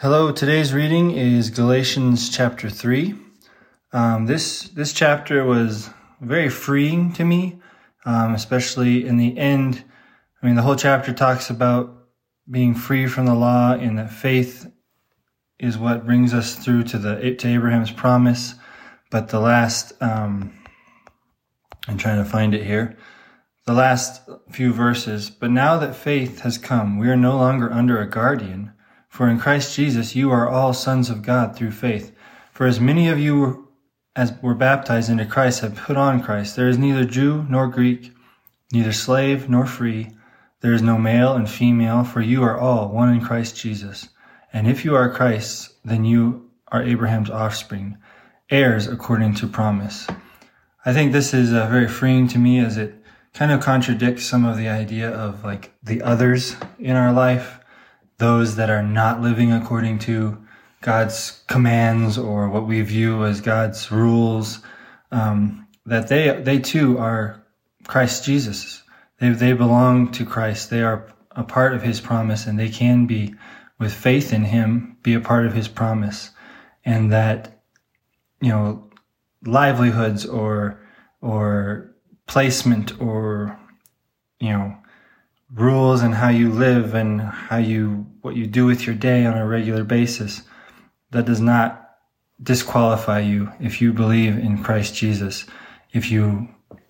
Hello, today's reading is Galatians chapter 3. Um, this, this chapter was very freeing to me, um, especially in the end. I mean, the whole chapter talks about being free from the law and that faith is what brings us through to the, to Abraham's promise. But the last, um, I'm trying to find it here. The last few verses. But now that faith has come, we are no longer under a guardian for in Christ Jesus you are all sons of God through faith. For as many of you as were baptized into Christ have put on Christ. There is neither Jew nor Greek, neither slave nor free. There is no male and female, for you are all one in Christ Jesus. And if you are Christ's, then you are Abraham's offspring, heirs according to promise. I think this is uh, very freeing to me as it kind of contradicts some of the idea of like the others in our life those that are not living according to God's commands or what we view as God's rules, um, that they they too are Christ Jesus. They they belong to Christ. They are a part of His promise, and they can be, with faith in Him, be a part of His promise, and that you know livelihoods or or placement or you know rules and how you live and how you what you do with your day on a regular basis that does not disqualify you if you believe in Christ Jesus if you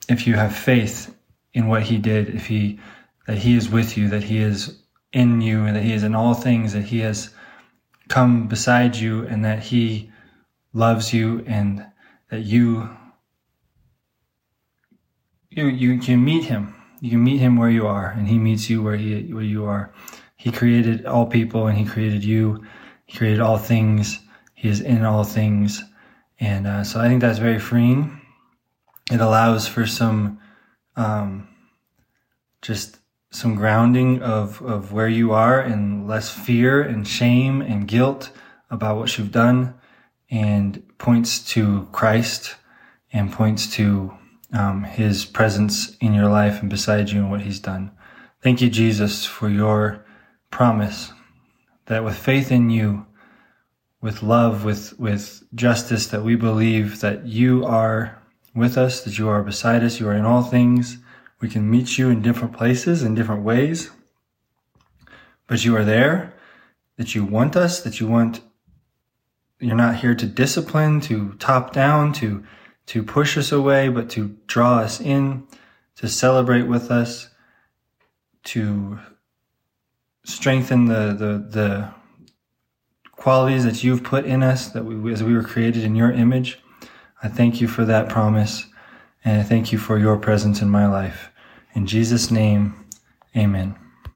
if you have faith in what he did if he that he is with you that he is in you and that he is in all things that he has come beside you and that he loves you and that you you you can meet him you can meet him where you are and he meets you where he where you are. He created all people and he created you. He created all things. He is in all things. And uh, so i think that's very freeing. It allows for some um, just some grounding of of where you are and less fear and shame and guilt about what you've done and points to christ and points to um, his presence in your life and beside you and what he's done. Thank you, Jesus, for your promise that with faith in you, with love, with, with justice, that we believe that you are with us, that you are beside us, you are in all things. We can meet you in different places, in different ways, but you are there, that you want us, that you want, you're not here to discipline, to top down, to to push us away, but to draw us in, to celebrate with us, to strengthen the, the, the qualities that you've put in us that we, as we were created in your image. I thank you for that promise and I thank you for your presence in my life. In Jesus' name, amen.